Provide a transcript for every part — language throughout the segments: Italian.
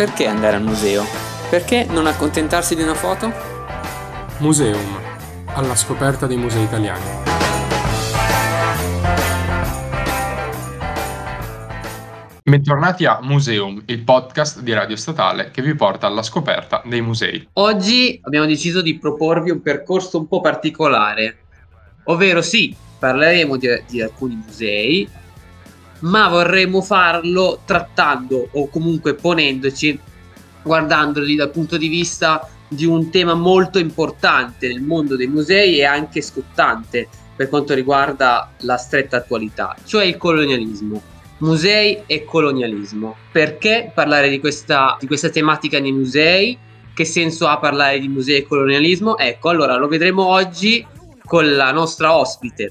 Perché andare al museo? Perché non accontentarsi di una foto? Museum, alla scoperta dei musei italiani. Bentornati a Museum, il podcast di Radio Statale che vi porta alla scoperta dei musei. Oggi abbiamo deciso di proporvi un percorso un po' particolare, ovvero sì, parleremo di, di alcuni musei, ma vorremmo farlo trattando o comunque ponendoci, guardandoli dal punto di vista di un tema molto importante nel mondo dei musei e anche scottante per quanto riguarda la stretta attualità, cioè il colonialismo. Musei e colonialismo. Perché parlare di questa, di questa tematica nei musei? Che senso ha parlare di musei e colonialismo? Ecco, allora lo vedremo oggi con la nostra ospite,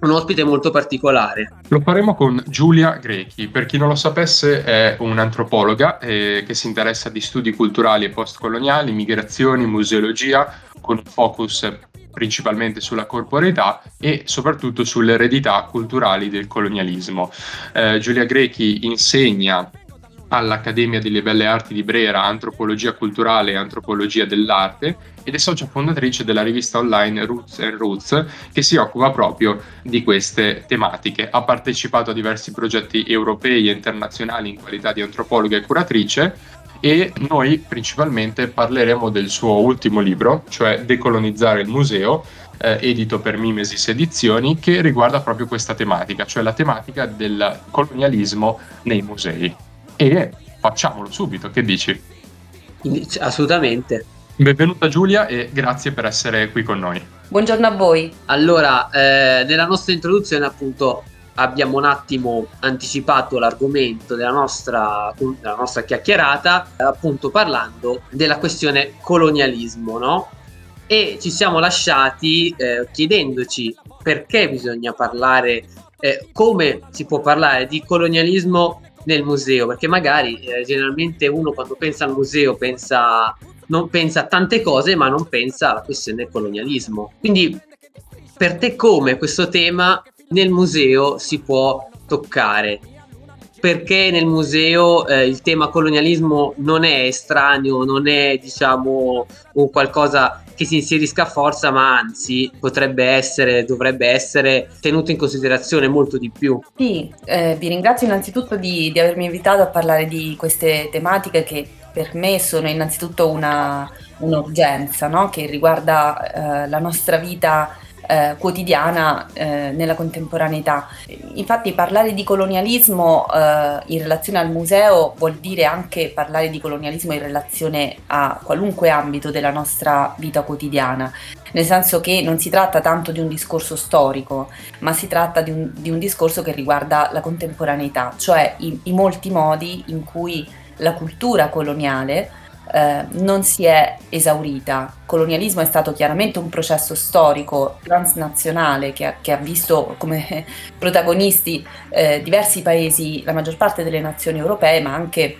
un ospite molto particolare. Lo faremo con Giulia Grechi. Per chi non lo sapesse, è un'antropologa eh, che si interessa di studi culturali e postcoloniali, migrazioni, museologia, con focus principalmente sulla corporeità e soprattutto sulle eredità culturali del colonialismo. Eh, Giulia Grechi insegna all'Accademia delle Belle Arti di Brera Antropologia Culturale e Antropologia dell'Arte ed è socia fondatrice della rivista online Roots and Roots che si occupa proprio di queste tematiche. Ha partecipato a diversi progetti europei e internazionali in qualità di antropologa e curatrice e noi principalmente parleremo del suo ultimo libro, cioè Decolonizzare il museo, eh, edito per Mimesis Edizioni, che riguarda proprio questa tematica, cioè la tematica del colonialismo nei musei. E facciamolo subito, che dici? Assolutamente. Benvenuta Giulia e grazie per essere qui con noi. Buongiorno a voi. Allora, eh, nella nostra introduzione appunto abbiamo un attimo anticipato l'argomento della nostra, della nostra chiacchierata, appunto parlando della questione colonialismo, no? E ci siamo lasciati eh, chiedendoci perché bisogna parlare, eh, come si può parlare di colonialismo nel museo, perché magari eh, generalmente uno quando pensa al museo pensa, non pensa a tante cose, ma non pensa alla questione colonialismo. Quindi per te come questo tema nel museo si può toccare? Perché nel museo eh, il tema colonialismo non è estraneo, non è diciamo un qualcosa che si inserisca a forza, ma anzi potrebbe essere, dovrebbe essere tenuto in considerazione molto di più. Sì, eh, vi ringrazio innanzitutto di, di, avermi invitato a parlare di queste tematiche che per me sono innanzitutto una, un'urgenza, no? che riguarda eh, la nostra vita eh, quotidiana eh, nella contemporaneità. Infatti parlare di colonialismo eh, in relazione al museo vuol dire anche parlare di colonialismo in relazione a qualunque ambito della nostra vita quotidiana, nel senso che non si tratta tanto di un discorso storico, ma si tratta di un, di un discorso che riguarda la contemporaneità, cioè i, i molti modi in cui la cultura coloniale eh, non si è esaurita. Il colonialismo è stato chiaramente un processo storico transnazionale che ha, che ha visto come protagonisti eh, diversi paesi, la maggior parte delle nazioni europee, ma anche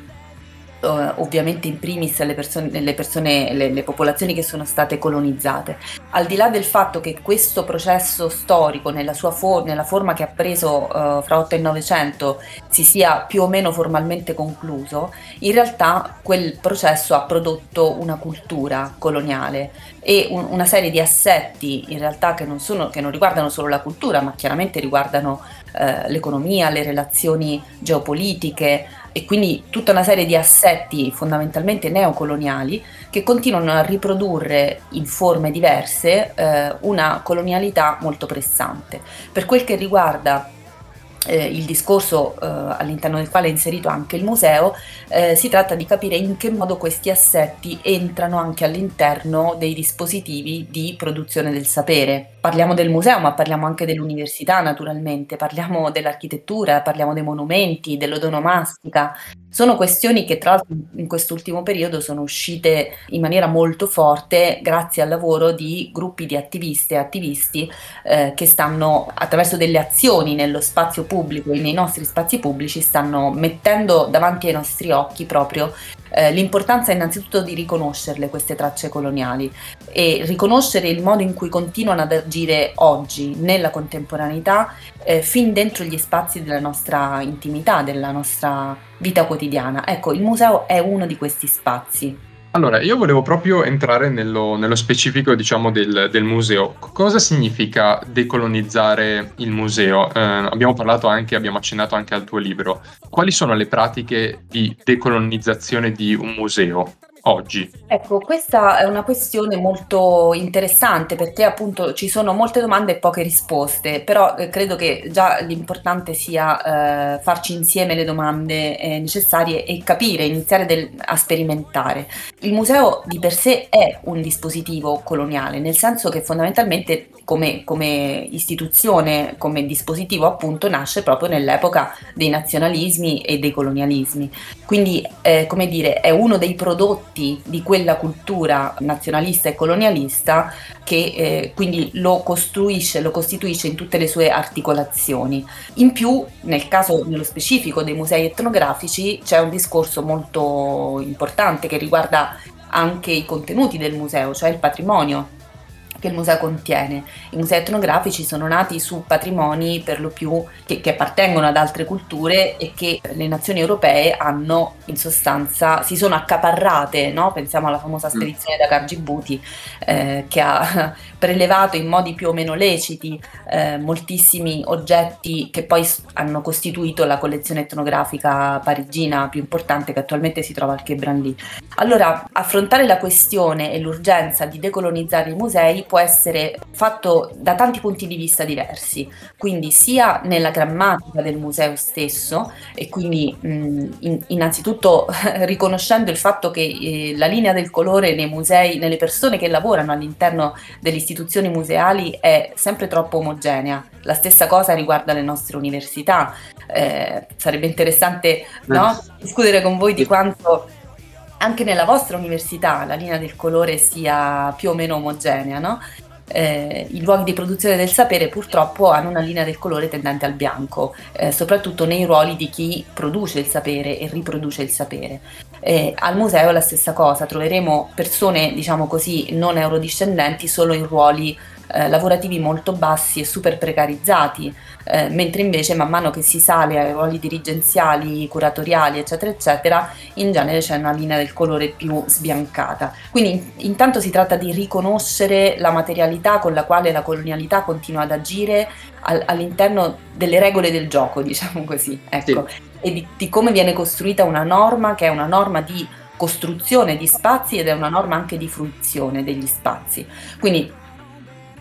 Uh, ovviamente in primis le persone, le, persone le, le, popolazioni che sono state colonizzate. Al di là del fatto che questo processo storico, nella, for- nella forma che ha preso uh, fra 8 e 900, si sia più o meno formalmente concluso, in realtà quel processo ha prodotto una cultura coloniale e un, una serie di assetti in realtà che non, sono, che non riguardano solo la cultura, ma chiaramente riguardano uh, l'economia, le relazioni geopolitiche, e quindi tutta una serie di assetti fondamentalmente neocoloniali che continuano a riprodurre in forme diverse eh, una colonialità molto pressante. Per quel che riguarda eh, il discorso eh, all'interno del quale è inserito anche il museo, eh, si tratta di capire in che modo questi assetti entrano anche all'interno dei dispositivi di produzione del sapere. Parliamo del museo, ma parliamo anche dell'università naturalmente, parliamo dell'architettura, parliamo dei monumenti, dell'odonomastica. Sono questioni che tra l'altro in quest'ultimo periodo sono uscite in maniera molto forte grazie al lavoro di gruppi di attiviste e attivisti eh, che stanno attraverso delle azioni nello spazio pubblico e nei nostri spazi pubblici stanno mettendo davanti ai nostri occhi proprio eh, l'importanza innanzitutto di riconoscerle queste tracce coloniali e riconoscere il modo in cui continuano ad agire oggi nella contemporaneità eh, fin dentro gli spazi della nostra intimità, della nostra vita quotidiana. Ecco, il museo è uno di questi spazi. Allora, io volevo proprio entrare nello, nello specifico, diciamo, del, del, museo. Cosa significa decolonizzare il museo? Eh, abbiamo parlato anche, abbiamo accennato anche al tuo libro. Quali sono le pratiche di decolonizzazione di un museo? Oggi? Ecco, questa è una questione molto interessante perché appunto ci sono molte domande e poche risposte, però eh, credo che già l'importante sia eh, farci insieme le domande eh, necessarie e capire, iniziare del, a sperimentare. Il museo di per sé è un dispositivo coloniale, nel senso che fondamentalmente come, come istituzione, come dispositivo appunto nasce proprio nell'epoca dei nazionalismi e dei colonialismi. Quindi, eh, come dire, è uno dei prodotti di quella cultura nazionalista e colonialista che eh, quindi lo costruisce, lo costituisce in tutte le sue articolazioni. In più, nel caso nello specifico dei musei etnografici, c'è un discorso molto importante che riguarda anche i contenuti del museo, cioè il patrimonio che il museo contiene. I musei etnografici sono nati su patrimoni per lo più che, che, appartengono ad altre culture e che le nazioni europee hanno in sostanza si sono accaparrate, no? pensiamo alla famosa mm. spedizione da Cargibuti eh, che ha prelevato in modi più o meno leciti eh, moltissimi oggetti che poi hanno costituito la collezione etnografica parigina più importante che attualmente si trova al Quai Branly. Allora, affrontare la questione e l'urgenza di decolonizzare i musei può essere fatto da tanti punti di vista diversi, quindi sia nella grammatica del museo stesso e quindi mh, in, innanzitutto riconoscendo il fatto che eh, la linea del colore nei musei, nelle persone che lavorano all'interno delle istituzioni museali è sempre troppo omogenea. La stessa cosa riguarda le nostre università. Eh, sarebbe interessante no, eh. discutere con voi di quanto anche nella vostra università la linea del colore sia più o meno omogenea, no? Eh, I luoghi di produzione del sapere purtroppo hanno una linea del colore tendente al bianco, eh, soprattutto nei ruoli di chi produce il sapere e riproduce il sapere. Eh, al museo è la stessa cosa, troveremo persone, diciamo così, non eurodiscendenti solo in ruoli eh, lavorativi molto bassi e super precarizzati, eh, mentre invece man mano che si sale ai ruoli dirigenziali, curatoriali, eccetera, eccetera, in genere c'è una linea del colore più sbiancata. Quindi intanto si tratta di riconoscere la materialità con la quale la colonialità continua ad agire al, all'interno delle regole del gioco, diciamo così, ecco, sì. e di, di come viene costruita una norma che è una norma di costruzione di spazi ed è una norma anche di fruizione degli spazi. Quindi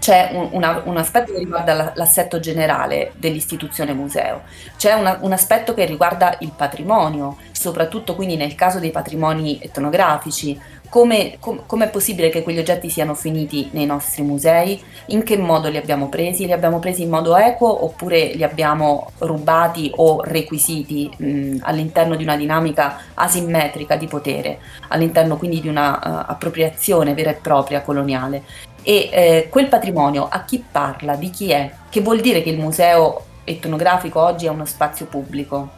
c'è un, un, aspetto che riguarda l'assetto generale dell'istituzione museo, c'è una, un aspetto che riguarda il patrimonio, soprattutto quindi nel caso dei patrimoni etnografici, come, com, è possibile che quegli oggetti siano finiti nei nostri musei? In che modo li abbiamo presi? Li abbiamo presi in modo equo oppure li abbiamo rubati o requisiti mh, all'interno di una dinamica asimmetrica di potere, all'interno quindi di una uh, appropriazione vera e propria coloniale? E eh, quel patrimonio a chi parla, di chi è? Che vuol dire che il museo etnografico oggi è uno spazio pubblico?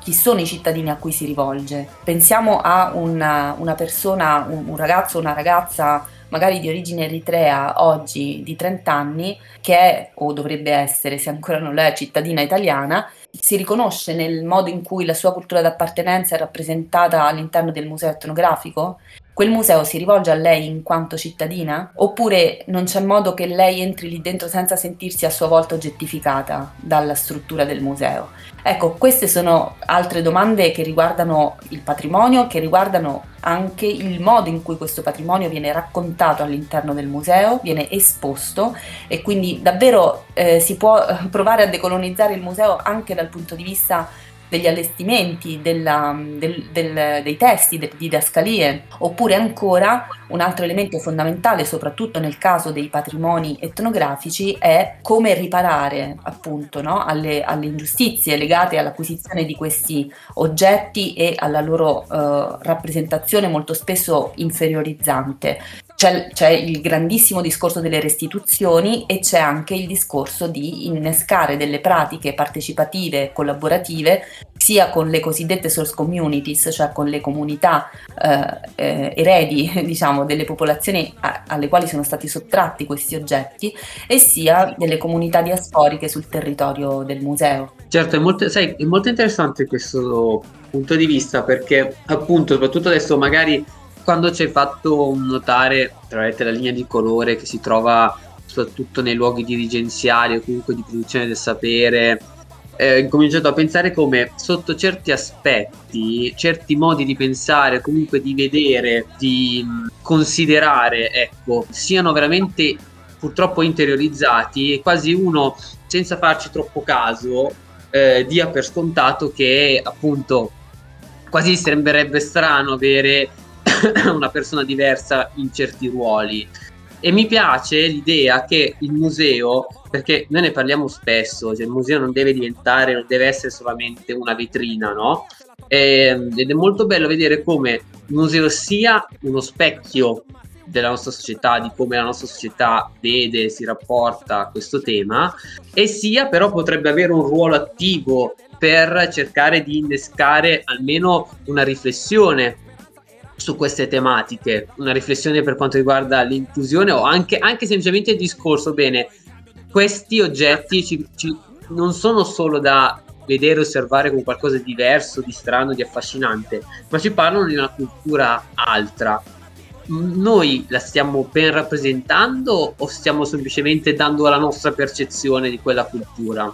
Chi sono i cittadini a cui si rivolge? Pensiamo a una, una persona, un, un ragazzo una ragazza magari di origine eritrea oggi di 30 anni che è o dovrebbe essere, se ancora non lo è, cittadina italiana, si riconosce nel modo in cui la sua cultura d'appartenenza è rappresentata all'interno del museo etnografico? Quel museo si rivolge a lei in quanto cittadina? Oppure non c'è modo che lei entri lì dentro senza sentirsi a sua volta oggettificata dalla struttura del museo? Ecco, queste sono altre domande che riguardano il patrimonio, che riguardano anche il modo in cui questo patrimonio viene raccontato all'interno del museo, viene esposto e quindi davvero eh, si può eh, provare a decolonizzare il museo anche dal punto di vista degli allestimenti, della, del, del, dei testi, delle didascalie, oppure ancora un altro elemento fondamentale, soprattutto nel caso dei patrimoni etnografici, è come riparare appunto no, alle, alle, ingiustizie legate all'acquisizione di questi oggetti e alla loro eh, rappresentazione molto spesso inferiorizzante. C'è, c'è, il grandissimo discorso delle restituzioni e c'è anche il discorso di innescare delle pratiche partecipative, collaborative, sia con le cosiddette source communities, cioè con le comunità eh, eh, eredi, diciamo, delle popolazioni a, alle quali sono stati sottratti questi oggetti, e sia delle comunità diasporiche sul territorio del museo. Certo, è molto, sai, è molto interessante questo punto di vista perché appunto, soprattutto adesso magari quando ci hai fatto notare tra la linea di colore che si trova soprattutto nei luoghi dirigenziali o comunque di produzione del sapere, eh, ho cominciato a pensare come sotto certi aspetti, certi modi di pensare, comunque di vedere, di mh, considerare, ecco, siano veramente purtroppo interiorizzati e quasi uno, senza farci troppo caso, eh, dia per scontato che appunto quasi sembrerebbe strano avere una persona diversa in certi ruoli. E mi piace l'idea che il museo, perché noi ne parliamo spesso, cioè il museo non deve diventare, non deve essere solamente una vetrina, no? E, ehm, ed è molto bello vedere come il museo sia uno specchio della nostra società, di come la nostra società vede, si rapporta a questo tema, e sia però potrebbe avere un ruolo attivo per cercare di innescare almeno una riflessione su queste tematiche, una riflessione per quanto riguarda l'inclusione o anche, anche semplicemente il discorso, bene, questi oggetti ci, ci, non sono solo da vedere e osservare come qualcosa di diverso, di strano, di affascinante, ma ci parlano di una cultura altra. Noi la stiamo ben rappresentando o stiamo semplicemente dando la nostra percezione di quella cultura?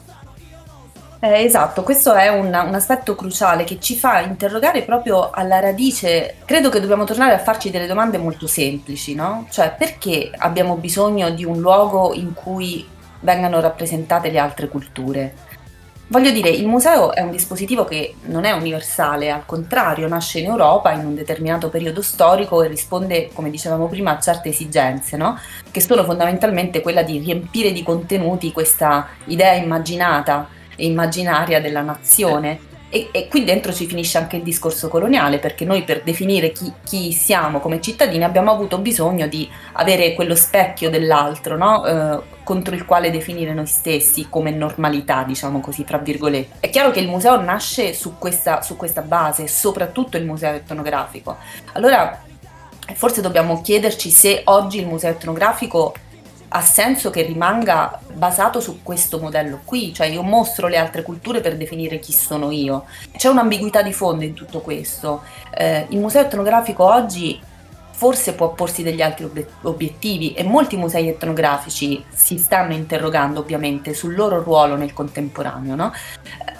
Eh, esatto, questo è un, un, aspetto cruciale che ci fa interrogare proprio alla radice. Credo che dobbiamo tornare a farci delle domande molto semplici, no? Cioè, perché abbiamo bisogno di un luogo in cui vengano rappresentate le altre culture? Voglio dire, il museo è un dispositivo che non è universale, al contrario, nasce in Europa in un determinato periodo storico e risponde, come dicevamo prima, a certe esigenze, no? che sono fondamentalmente quella di riempire di contenuti questa idea immaginata immaginaria della nazione. E, e, qui dentro ci finisce anche il discorso coloniale, perché noi per definire chi, chi siamo come cittadini abbiamo avuto bisogno di avere quello specchio dell'altro, no? eh, contro il quale definire noi stessi come normalità, diciamo così, tra virgolette. È chiaro che il museo nasce su questa, su questa base, soprattutto il museo etnografico. Allora, forse dobbiamo chiederci se oggi il museo etnografico ha senso che rimanga basato su questo modello qui, cioè io mostro le altre culture per definire chi sono io. C'è un'ambiguità di fondo in tutto questo. Eh, il museo etnografico oggi forse può porsi degli altri obiettivi e molti musei etnografici si stanno interrogando ovviamente sul loro ruolo nel contemporaneo, no?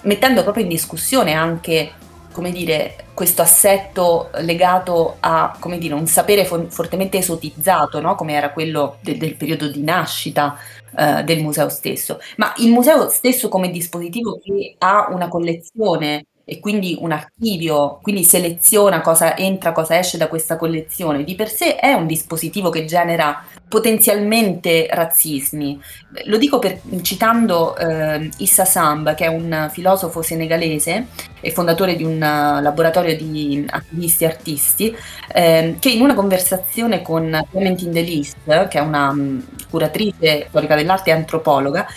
mettendo proprio in discussione anche come dire, questo assetto legato a come dire, un sapere fo- fortemente esotizzato, no? come era quello de- del periodo di nascita eh, del museo stesso, ma il museo stesso come dispositivo che ha una collezione e quindi un archivio, quindi seleziona cosa entra, cosa esce da questa collezione, di per sé è un dispositivo che genera potenzialmente razzismi. Lo dico per, citando eh, Issa Samb, che è un filosofo senegalese e fondatore di un laboratorio di attivisti e artisti, eh, che in una conversazione con Clementine Delis, che è una um, curatrice storica dell'arte e antropologa,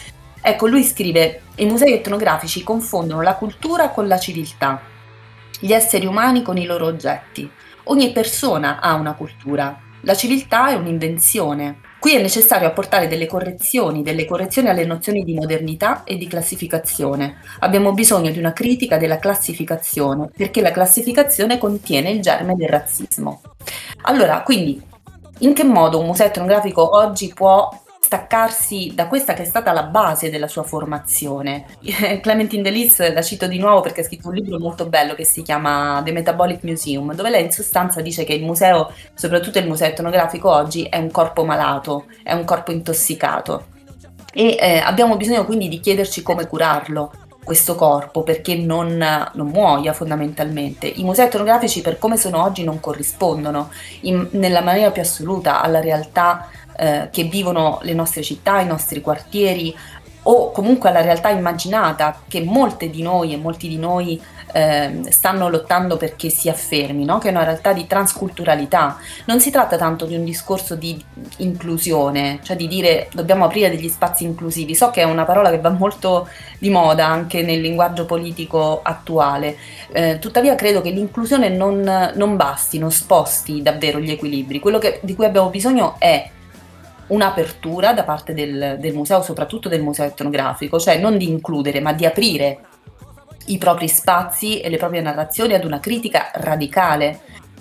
Ecco, lui scrive, i musei etnografici confondono la cultura con la civiltà, gli esseri umani con i loro oggetti. Ogni persona ha una cultura, la civiltà è un'invenzione. Qui è necessario apportare delle correzioni, delle correzioni alle nozioni di modernità e di classificazione. Abbiamo bisogno di una critica della classificazione, perché la classificazione contiene il germe del razzismo. Allora, quindi, in che modo un museo etnografico oggi può staccarsi da questa che è stata la base della sua formazione. Clementine Delis la cito di nuovo perché ha scritto un libro molto bello che si chiama The Metabolic Museum, dove lei in sostanza dice che il museo, soprattutto il museo etnografico oggi, è un corpo malato, è un corpo intossicato. E eh, abbiamo bisogno quindi di chiederci come curarlo, questo corpo perché non, non, muoia fondamentalmente. I musei etnografici per come sono oggi non corrispondono in, nella maniera più assoluta alla realtà eh, che vivono le nostre città, i nostri quartieri, o comunque alla realtà immaginata che molte di noi e molti di noi eh, stanno lottando perché si affermi, no? che è una realtà di transculturalità. Non si tratta tanto di un discorso di inclusione, cioè di dire dobbiamo aprire degli spazi inclusivi. So che è una parola che va molto di moda anche nel linguaggio politico attuale, eh, tuttavia credo che l'inclusione non, non, basti, non sposti davvero gli equilibri. Quello che, di cui abbiamo bisogno è un'apertura da parte del, del museo, soprattutto del museo etnografico, cioè non di includere ma di aprire i propri spazi e le proprie narrazioni ad una critica radicale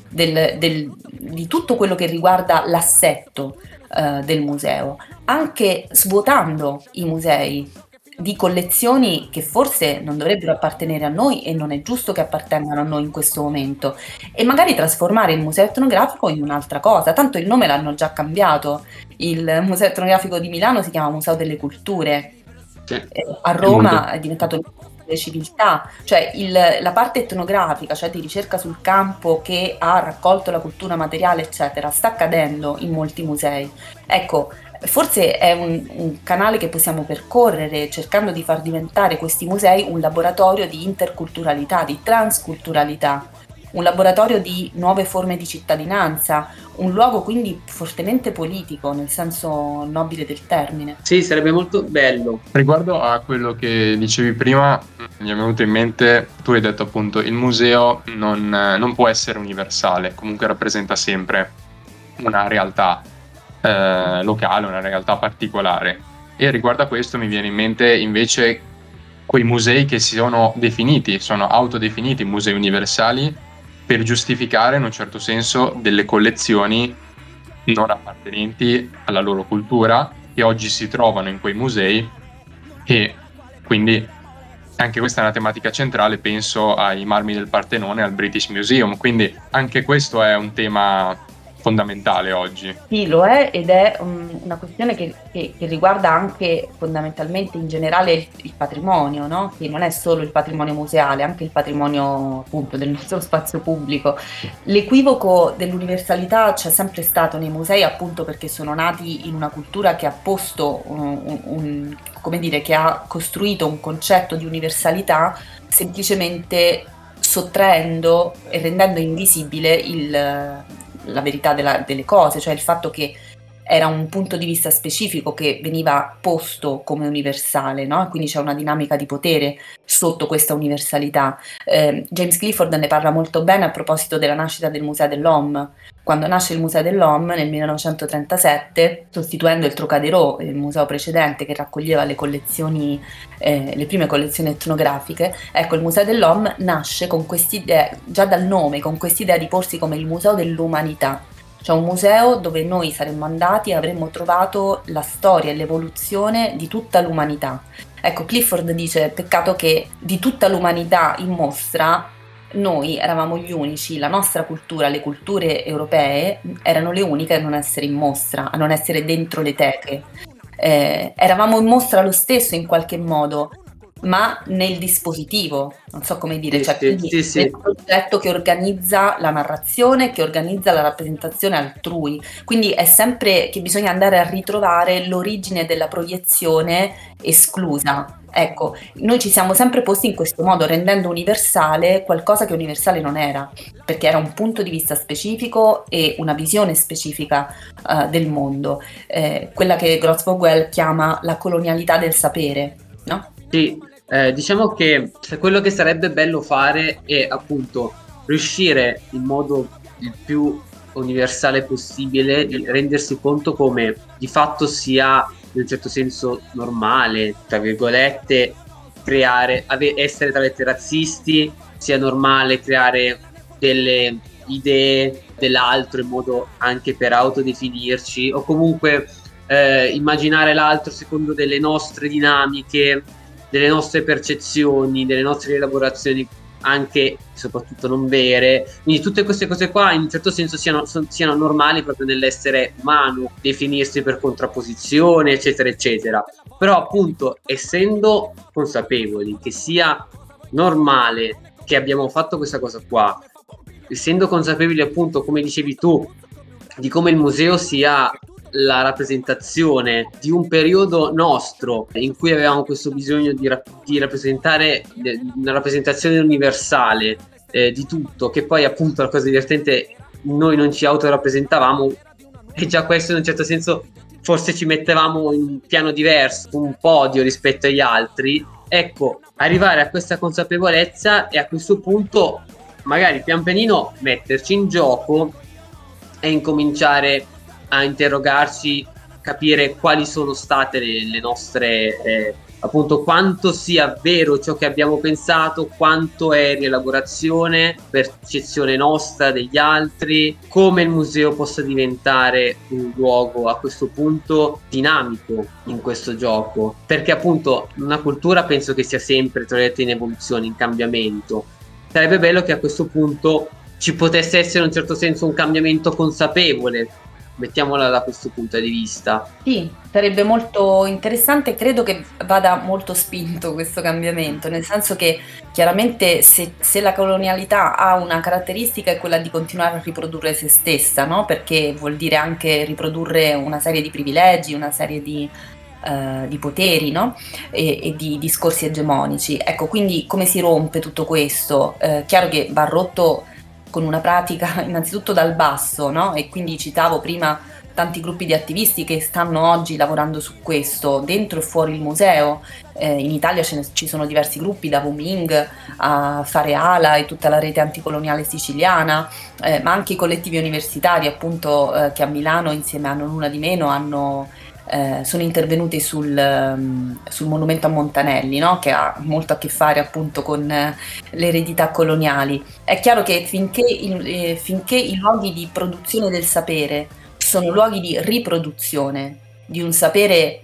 del, del, di tutto quello che riguarda l'assetto uh, del museo, anche svuotando i musei di collezioni che forse non dovrebbero appartenere a noi e non è giusto che appartengano a noi in questo momento. E magari trasformare il museo etnografico in un'altra cosa, tanto il nome l'hanno già cambiato, il museo etnografico di Milano si chiama Museo delle Culture, sì. a Roma è diventato il delle civiltà, cioè il, la parte etnografica, cioè di ricerca sul campo che ha raccolto la cultura materiale, eccetera, sta cadendo in molti musei. Ecco, forse è un, un, canale che possiamo percorrere cercando di far diventare questi musei un laboratorio di interculturalità, di transculturalità un laboratorio di nuove forme di cittadinanza, un luogo quindi fortemente politico nel senso nobile del termine. Sì, sarebbe molto bello. Riguardo a quello che dicevi prima, mi è venuto in mente, tu hai detto appunto il museo non, non può essere universale, comunque rappresenta sempre una realtà eh, locale, una realtà particolare. E riguardo a questo mi viene in mente invece quei musei che si sono definiti, sono autodefiniti musei universali per giustificare in un certo senso delle collezioni non appartenenti alla loro cultura che oggi si trovano in quei musei e quindi anche questa è una tematica centrale, penso ai marmi del Partenone al British Museum, quindi anche questo è un tema fondamentale oggi. Sì, lo è ed è um, una questione che, che, che, riguarda anche fondamentalmente in generale il, il patrimonio, no? che non è solo il patrimonio museale, anche il patrimonio appunto del nostro spazio pubblico. L'equivoco dell'universalità c'è sempre stato nei musei appunto perché sono nati in una cultura che ha posto un, un, un come dire, che ha costruito un concetto di universalità semplicemente sottraendo e rendendo invisibile il, la verità della, delle cose, cioè il fatto che era un punto di vista specifico che veniva posto come universale, no? quindi c'è una dinamica di potere sotto questa universalità. Eh, James Clifford ne parla molto bene a proposito della nascita del Museo dell'Homme. Quando nasce il Museo dell'Homme nel 1937, sostituendo il Trocadero, il museo precedente che raccoglieva le eh, le prime collezioni etnografiche, ecco il Museo dell'Homme nasce già dal nome, con quest'idea di porsi come il Museo dell'Umanità cioè un museo dove noi saremmo andati e avremmo trovato la storia e l'evoluzione di tutta l'umanità. Ecco, Clifford dice, peccato che di tutta l'umanità in mostra noi eravamo gli unici, la nostra cultura, le culture europee erano le uniche a non essere in mostra, a non essere dentro le teche. Eh, eravamo in mostra lo stesso in qualche modo, ma nel dispositivo, non so come dire, cioè sì, sì, sì, nel progetto che organizza la narrazione, che organizza la rappresentazione altrui. Quindi è sempre che bisogna andare a ritrovare l'origine della proiezione esclusa. Ecco, noi ci siamo sempre posti in questo modo, rendendo universale qualcosa che universale non era, perché era un punto di vista specifico e una visione specifica uh, del mondo, eh, quella che Grossvogel chiama la colonialità del sapere, no? Sì, eh, diciamo che quello che sarebbe bello fare è appunto riuscire in modo il più universale possibile di rendersi conto come di fatto sia in un certo senso normale, tra virgolette, creare, ave- essere tra virgolette razzisti, sia normale creare delle idee dell'altro in modo anche per autodefinirci o comunque eh, immaginare l'altro secondo delle nostre dinamiche delle nostre percezioni, delle nostre rielaborazioni anche soprattutto non vere. Quindi tutte queste cose qua in un certo senso siano, siano, normali proprio nell'essere umano, definirsi per contrapposizione, eccetera, eccetera. Però appunto, essendo consapevoli che sia normale che abbiamo fatto questa cosa qua, essendo consapevoli appunto, come dicevi tu, di come il museo sia la rappresentazione di un periodo nostro in cui avevamo questo bisogno di, di rappresentare una rappresentazione universale eh, di tutto, che poi appunto la cosa divertente noi non ci autorappresentavamo e già questo in un certo senso forse ci mettevamo in un piano diverso, un podio rispetto agli altri. Ecco, arrivare a questa consapevolezza e a questo punto magari pian pianino metterci in gioco e incominciare a interrogarci, capire quali sono state le, le nostre eh, appunto quanto sia vero ciò che abbiamo pensato, quanto è rielaborazione, percezione nostra degli altri, come il museo possa diventare un luogo a questo punto dinamico in questo gioco, perché appunto una cultura penso che sia sempre in evoluzione, in cambiamento. Sarebbe bello che a questo punto ci potesse essere in un certo senso un cambiamento consapevole mettiamola da questo punto di vista. Sì, sarebbe molto interessante credo che vada molto spinto questo cambiamento, nel senso che chiaramente se, se, la colonialità ha una caratteristica è quella di continuare a riprodurre se stessa, no? perché vuol dire anche riprodurre una serie di privilegi, una serie di, uh, di poteri no? e, e, di discorsi egemonici. Ecco, quindi come si rompe tutto questo? Uh, chiaro che va rotto con una pratica innanzitutto dal basso, no? E quindi citavo prima tanti gruppi di attivisti che stanno oggi lavorando su questo, dentro e fuori il museo. Eh, in Italia ne, ci sono diversi gruppi, da Wuming a Fare Ala e tutta la rete anticoloniale siciliana, eh, ma anche i collettivi universitari, appunto, eh, che a Milano, insieme a Non Una di Meno, hanno eh, sono intervenuti sul, um, sul, monumento a Montanelli, no? che ha molto a che fare appunto con eh, le eredità coloniali. È chiaro che finché, il, eh, finché i luoghi di produzione del sapere sono luoghi di riproduzione di un sapere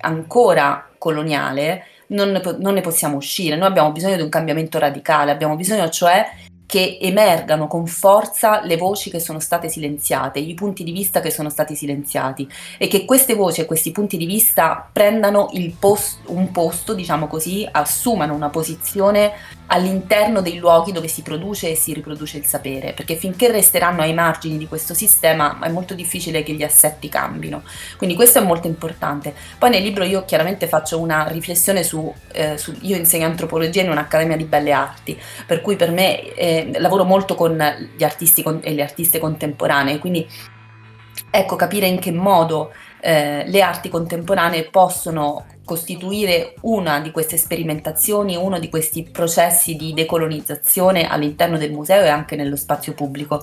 ancora coloniale, non ne, possiamo uscire. Noi abbiamo bisogno di un cambiamento radicale, abbiamo bisogno cioè che emergano con forza le voci che sono state silenziate, i punti di vista che sono stati silenziati e che queste voci e questi punti di vista prendano post, un posto, diciamo così, assumano una posizione all'interno dei luoghi dove si produce e si riproduce il sapere, perché finché resteranno ai margini di questo sistema è molto difficile che gli assetti cambino. Quindi questo è molto importante. Poi nel libro io chiaramente faccio una riflessione su, eh, su io insegno antropologia in un'accademia di belle arti, per cui per me eh, lavoro molto con gli artisti con, e le artiste contemporanee, quindi ecco capire in che modo eh, le arti contemporanee possono costituire una di queste sperimentazioni, uno di questi processi di decolonizzazione all'interno del museo e anche nello spazio pubblico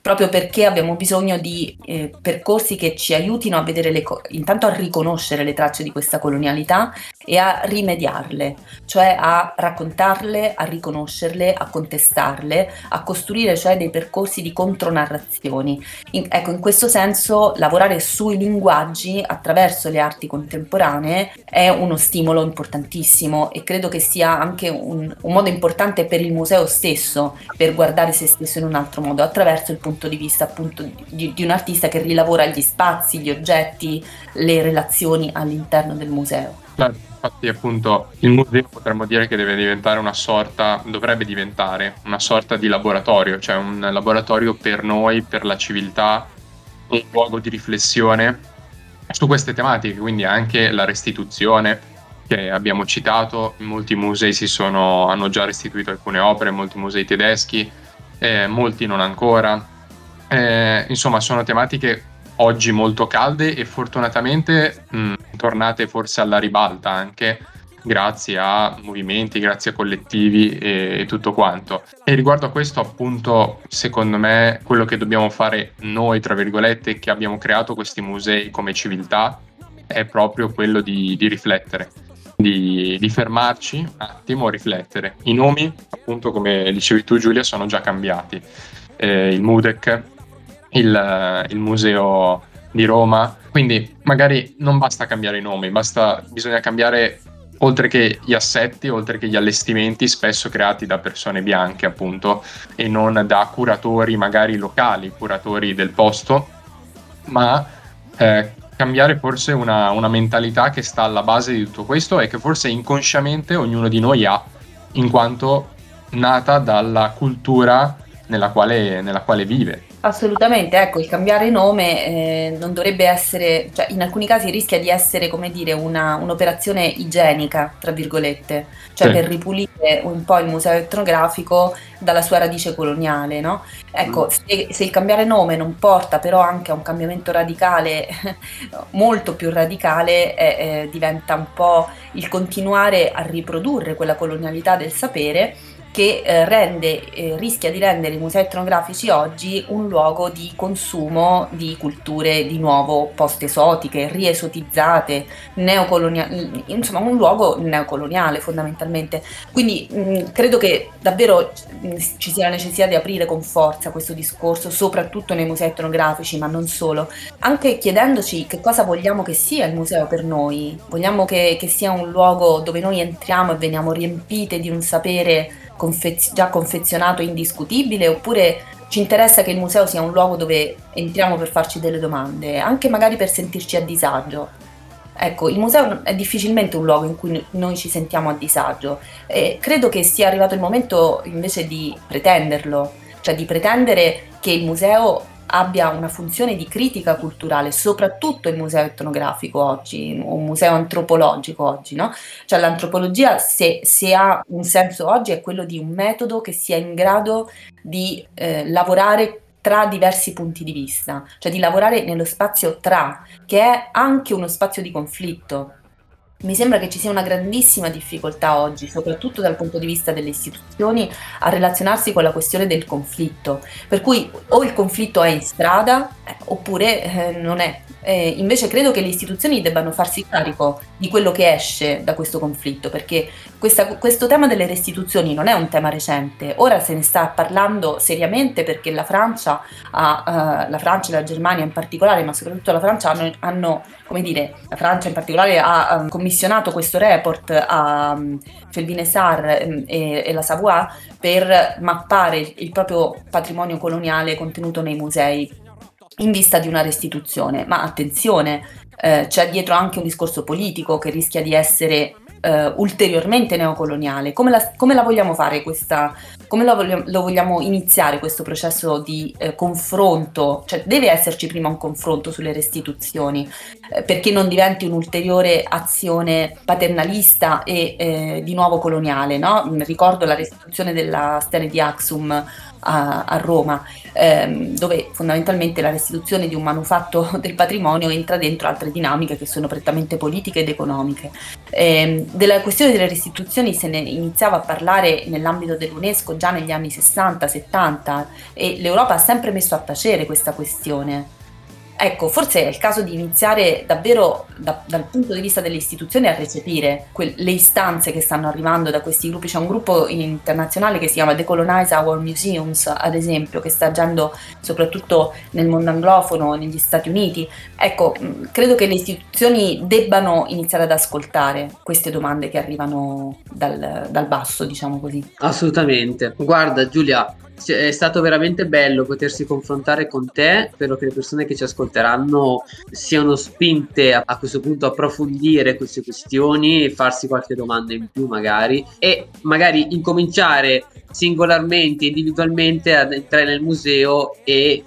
proprio perché abbiamo bisogno di eh, percorsi che ci aiutino a vedere le co- intanto a riconoscere le tracce di questa colonialità e a rimediarle, cioè a raccontarle, a riconoscerle, a contestarle, a costruire cioè dei percorsi di contronarrazioni. In, ecco, in questo senso lavorare sui linguaggi attraverso le arti contemporanee è uno stimolo importantissimo e credo che sia anche un, un modo importante per il museo stesso per guardare se stesso in un altro modo, attraverso il punto di vista appunto di, di un artista che rilavora gli spazi, gli oggetti, le relazioni all'interno del museo. Certo, infatti appunto il museo potremmo dire che deve diventare una sorta, dovrebbe diventare una sorta di laboratorio, cioè un laboratorio per noi, per la civiltà, un luogo di riflessione su queste tematiche, quindi anche la restituzione che abbiamo citato, molti musei sono, hanno già restituito alcune opere, molti musei tedeschi, eh, molti non ancora, eh, insomma, sono tematiche oggi molto calde e fortunatamente mh, tornate forse alla ribalta anche grazie a movimenti, grazie a collettivi e, e, tutto quanto. E riguardo a questo, appunto, secondo me, quello che dobbiamo fare noi, tra virgolette, che abbiamo creato questi musei come civiltà, è proprio quello di, di riflettere. Di, di, fermarci un attimo, riflettere. I nomi, appunto, come dicevi tu, Giulia, sono già cambiati. Eh, il MUDEC il, il museo di Roma. Quindi magari non basta cambiare i nomi, basta, bisogna cambiare oltre che gli assetti, oltre che gli allestimenti spesso creati da persone bianche appunto e non da curatori magari locali, curatori del posto, ma eh, cambiare forse una, una mentalità che sta alla base di tutto questo e che forse inconsciamente ognuno di noi ha, in quanto nata dalla cultura nella quale, nella quale vive Assolutamente, ecco, il cambiare nome eh, non dovrebbe essere, cioè in alcuni casi rischia di essere, come dire, una, un'operazione igienica, tra virgolette, cioè sì. per ripulire un po' il museo etnografico dalla sua radice coloniale, no? Ecco, mm. se, se, il cambiare nome non porta però anche a un cambiamento radicale, molto più radicale, eh, eh, diventa un po' il continuare a riprodurre quella colonialità del sapere che eh, rende, eh, rischia di rendere i musei etnografici oggi un luogo di consumo di culture di nuovo post-esotiche, riesotizzate, neocoloniali, insomma un luogo neocoloniale fondamentalmente. Quindi mh, credo che davvero mh, ci sia la necessità di aprire con forza questo discorso, soprattutto nei musei etnografici, ma non solo, anche chiedendoci che cosa vogliamo che sia il museo per noi. Vogliamo che, che sia un luogo dove noi entriamo e veniamo riempite di un sapere confez- già confezionato indiscutibile oppure ci interessa che il museo sia un luogo dove entriamo per farci delle domande, anche magari per sentirci a disagio. Ecco, il museo è difficilmente un luogo in cui noi ci sentiamo a disagio e credo che sia arrivato il momento invece di pretenderlo, cioè di pretendere che il museo abbia una funzione di critica culturale, soprattutto il museo etnografico oggi, un museo antropologico oggi, no? Cioè l'antropologia, se, se, ha un senso oggi, è quello di un metodo che sia in grado di eh, lavorare tra diversi punti di vista, cioè di lavorare nello spazio tra, che è anche uno spazio di conflitto, mi sembra che ci sia una grandissima difficoltà oggi, soprattutto dal punto di vista delle istituzioni, a relazionarsi con la questione del conflitto. Per cui o il conflitto è in strada eh, oppure eh, non è. Eh, invece credo che le istituzioni debbano farsi carico di quello che esce da questo conflitto, perché questa, questo tema delle restituzioni non è un tema recente, ora se ne sta parlando seriamente perché la Francia, ha, uh, la Francia e la Germania in particolare, ma soprattutto la Francia hanno, hanno come dire, la Francia in particolare ha um, commissionato questo report a um, Felvine Sarr um, e, e la Savoie per mappare il proprio patrimonio coloniale contenuto nei musei in vista di una restituzione. Ma attenzione, eh, c'è dietro anche un discorso politico che rischia di essere eh, ulteriormente neocoloniale. Come la, come la, vogliamo fare questa, come lo vogliamo, lo vogliamo iniziare questo processo di eh, confronto? Cioè deve esserci prima un confronto sulle restituzioni eh, perché non diventi un'ulteriore azione paternalista e eh, di nuovo coloniale. No? Ricordo la restituzione della stele di Axum a, a Roma, ehm, dove fondamentalmente la restituzione di un manufatto del patrimonio entra dentro altre dinamiche che sono prettamente politiche ed economiche. Eh, della questione delle restituzioni se ne iniziava a parlare nell'ambito dell'UNESCO già negli anni 60-70 e l'Europa ha sempre messo a tacere questa questione. Ecco, forse è il caso di iniziare davvero da, dal punto di vista delle istituzioni a recepire que- le istanze che stanno arrivando da questi gruppi. C'è un gruppo internazionale che si chiama Decolonize Our Museums, ad esempio, che sta agendo soprattutto nel mondo anglofono, negli Stati Uniti. Ecco, credo che le istituzioni debbano iniziare ad ascoltare queste domande che arrivano dal, dal basso, diciamo così. Assolutamente. Guarda Giulia, è stato veramente bello potersi confrontare con te. Spero che le persone che ci ascolteranno siano spinte a, a questo punto a approfondire queste questioni, farsi qualche domanda in più magari e magari incominciare singolarmente, individualmente ad entrare nel museo e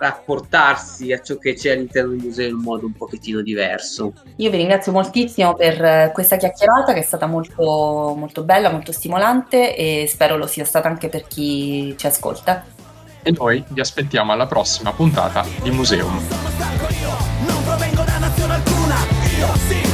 rapportarsi a ciò che c'è all'interno del museo in un modo un pochettino diverso. Io vi ringrazio moltissimo per eh, questa chiacchierata che è stata molto, molto bella, molto stimolante e spero lo sia stata anche per chi ci ascolta. E noi vi aspettiamo alla prossima puntata di Museum. Non provengo da nazione alcuna, io sì